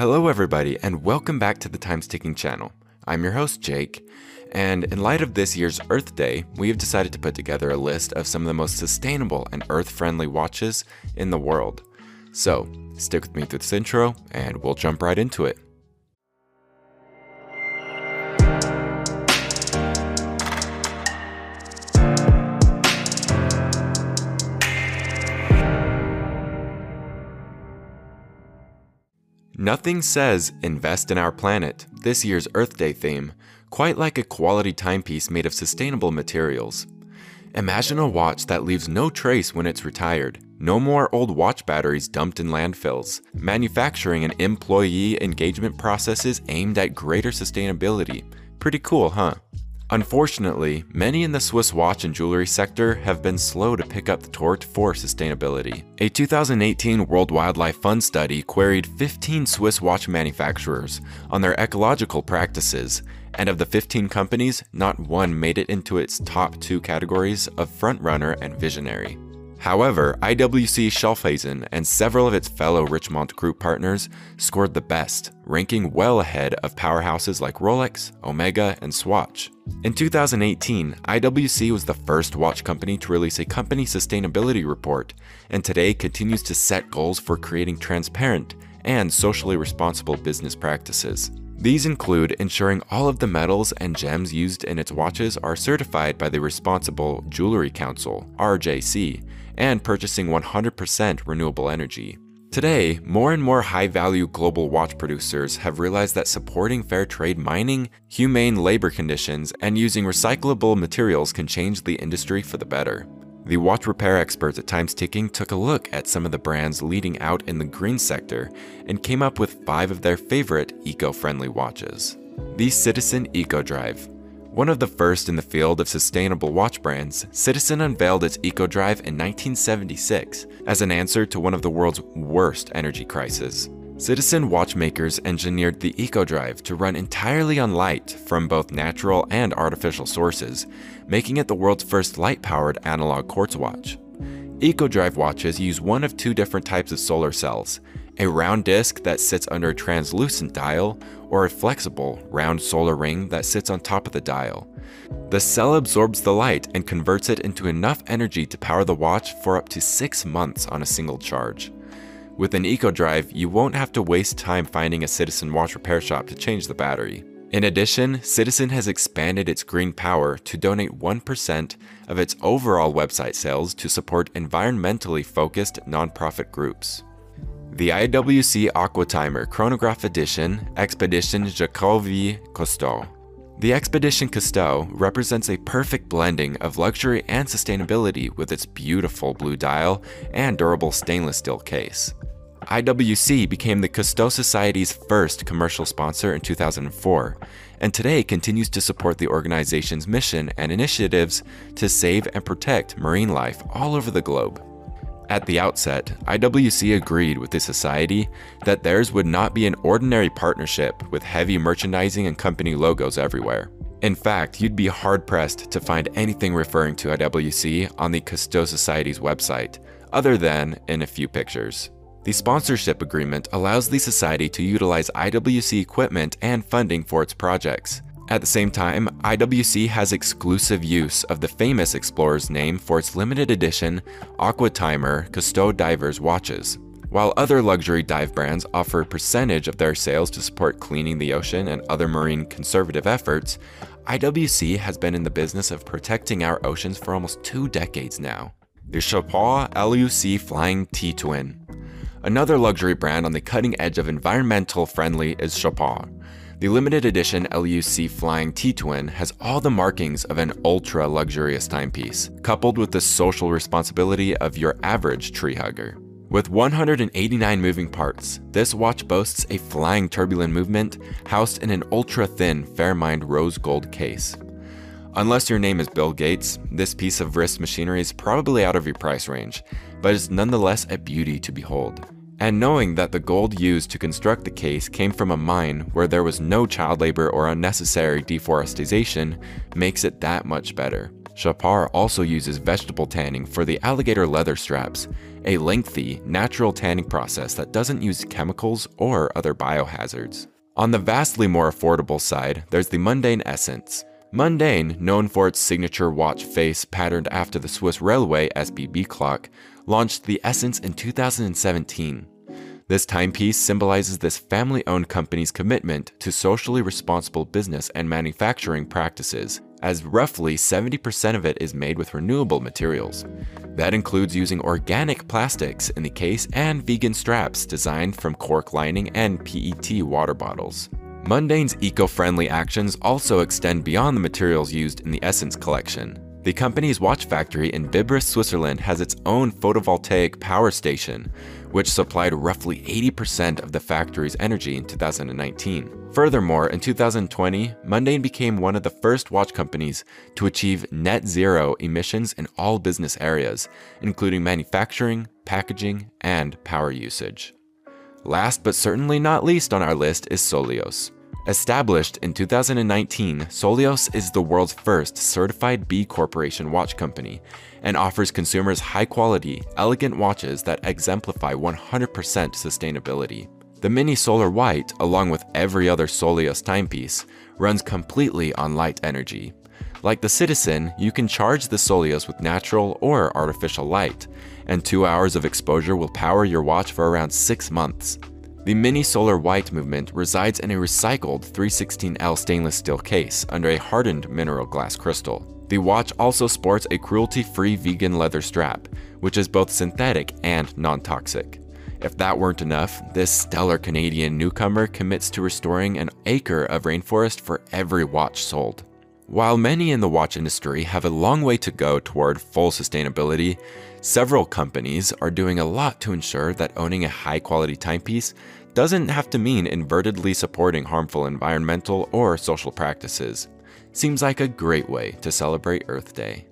Hello, everybody, and welcome back to the Times Ticking channel. I'm your host, Jake, and in light of this year's Earth Day, we have decided to put together a list of some of the most sustainable and earth friendly watches in the world. So, stick with me through this intro, and we'll jump right into it. Nothing says invest in our planet, this year's Earth Day theme, quite like a quality timepiece made of sustainable materials. Imagine a watch that leaves no trace when it's retired. No more old watch batteries dumped in landfills. Manufacturing and employee engagement processes aimed at greater sustainability. Pretty cool, huh? Unfortunately, many in the Swiss watch and jewelry sector have been slow to pick up the torch for sustainability. A 2018 World Wildlife Fund study queried 15 Swiss watch manufacturers on their ecological practices, and of the 15 companies, not one made it into its top two categories of frontrunner and visionary. However, IWC Schaffhausen and several of its fellow Richemont Group partners scored the best, ranking well ahead of powerhouses like Rolex, Omega, and Swatch. In 2018, IWC was the first watch company to release a company sustainability report, and today continues to set goals for creating transparent and socially responsible business practices. These include ensuring all of the metals and gems used in its watches are certified by the Responsible Jewelry Council, RJC, and purchasing 100% renewable energy. Today, more and more high value global watch producers have realized that supporting fair trade mining, humane labor conditions, and using recyclable materials can change the industry for the better. The watch repair experts at Times Ticking took a look at some of the brands leading out in the green sector and came up with five of their favorite eco friendly watches. The Citizen Eco Drive, one of the first in the field of sustainable watch brands, Citizen unveiled its EcoDrive in 1976 as an answer to one of the world's worst energy crises. Citizen watchmakers engineered the EcoDrive to run entirely on light from both natural and artificial sources, making it the world's first light-powered analog quartz watch. EcoDrive watches use one of two different types of solar cells, a round disc that sits under a translucent dial, or a flexible, round solar ring that sits on top of the dial. The cell absorbs the light and converts it into enough energy to power the watch for up to 6 months on a single charge. With an EcoDrive, you won't have to waste time finding a Citizen watch repair shop to change the battery. In addition, Citizen has expanded its green power to donate 1% of its overall website sales to support environmentally focused nonprofit groups. The IWC Aquatimer Chronograph Edition Expedition Jacques-Yves Cousteau. The Expedition Cousteau represents a perfect blending of luxury and sustainability with its beautiful blue dial and durable stainless steel case. IWC became the Cousteau Society's first commercial sponsor in 2004, and today continues to support the organization's mission and initiatives to save and protect marine life all over the globe. At the outset, IWC agreed with the society that theirs would not be an ordinary partnership with heavy merchandising and company logos everywhere. In fact, you'd be hard pressed to find anything referring to IWC on the Cousteau Society's website, other than in a few pictures. The sponsorship agreement allows the society to utilize IWC equipment and funding for its projects. At the same time, IWC has exclusive use of the famous explorer's name for its limited edition Aquatimer Cousteau Divers watches. While other luxury dive brands offer a percentage of their sales to support cleaning the ocean and other marine conservative efforts, IWC has been in the business of protecting our oceans for almost two decades now. The Chopard LUC Flying T-Twin. Another luxury brand on the cutting edge of environmental friendly is Chopard. The limited edition LUC Flying T-Twin has all the markings of an ultra luxurious timepiece, coupled with the social responsibility of your average tree hugger. With 189 moving parts, this watch boasts a flying tourbillon movement housed in an ultra-thin Fairmined rose gold case. Unless your name is Bill Gates, this piece of wrist machinery is probably out of your price range, but is nonetheless a beauty to behold. And knowing that the gold used to construct the case came from a mine where there was no child labor or unnecessary deforestation makes it that much better. Chopard also uses vegetable tanning for the alligator leather straps, a lengthy, natural tanning process that doesn't use chemicals or other biohazards. On the vastly more affordable side, there's the Mondaine Essence. Mondaine, known for its signature watch face patterned after the Swiss Railway SBB clock, launched the Essence in 2017. This timepiece symbolizes this family owned company's commitment to socially responsible business and manufacturing practices, as roughly 70% of it is made with renewable materials. That includes using organic plastics in the case and vegan straps designed from cork lining and PET water bottles. Mondaine's eco friendly actions also extend beyond the materials used in the Essence collection. The company's watch factory in Biberist, Switzerland has its own photovoltaic power station, which supplied roughly 80% of the factory's energy in 2019. Furthermore, in 2020, Mondaine became one of the first watch companies to achieve net zero emissions in all business areas, including manufacturing, packaging, and power usage. Last but certainly not least on our list is Solios. Established in 2019, Solios is the world's first certified B Corporation watch company and offers consumers high quality, elegant watches that exemplify 100% sustainability. The Mini Solar White, along with every other Solios timepiece, runs completely on light energy. Like the Citizen, you can charge the Solios with natural or artificial light, and two hours of exposure will power your watch for around six months. The Mini Solar White movement resides in a recycled 316L stainless steel case under a hardened mineral glass crystal. The watch also sports a cruelty free vegan leather strap, which is both synthetic and non toxic. If that weren't enough, this stellar Canadian newcomer commits to restoring an acre of rainforest for every watch sold. While many in the watch industry have a long way to go toward full sustainability, several companies are doing a lot to ensure that owning a high quality timepiece doesn't have to mean invertedly supporting harmful environmental or social practices. Seems like a great way to celebrate Earth Day.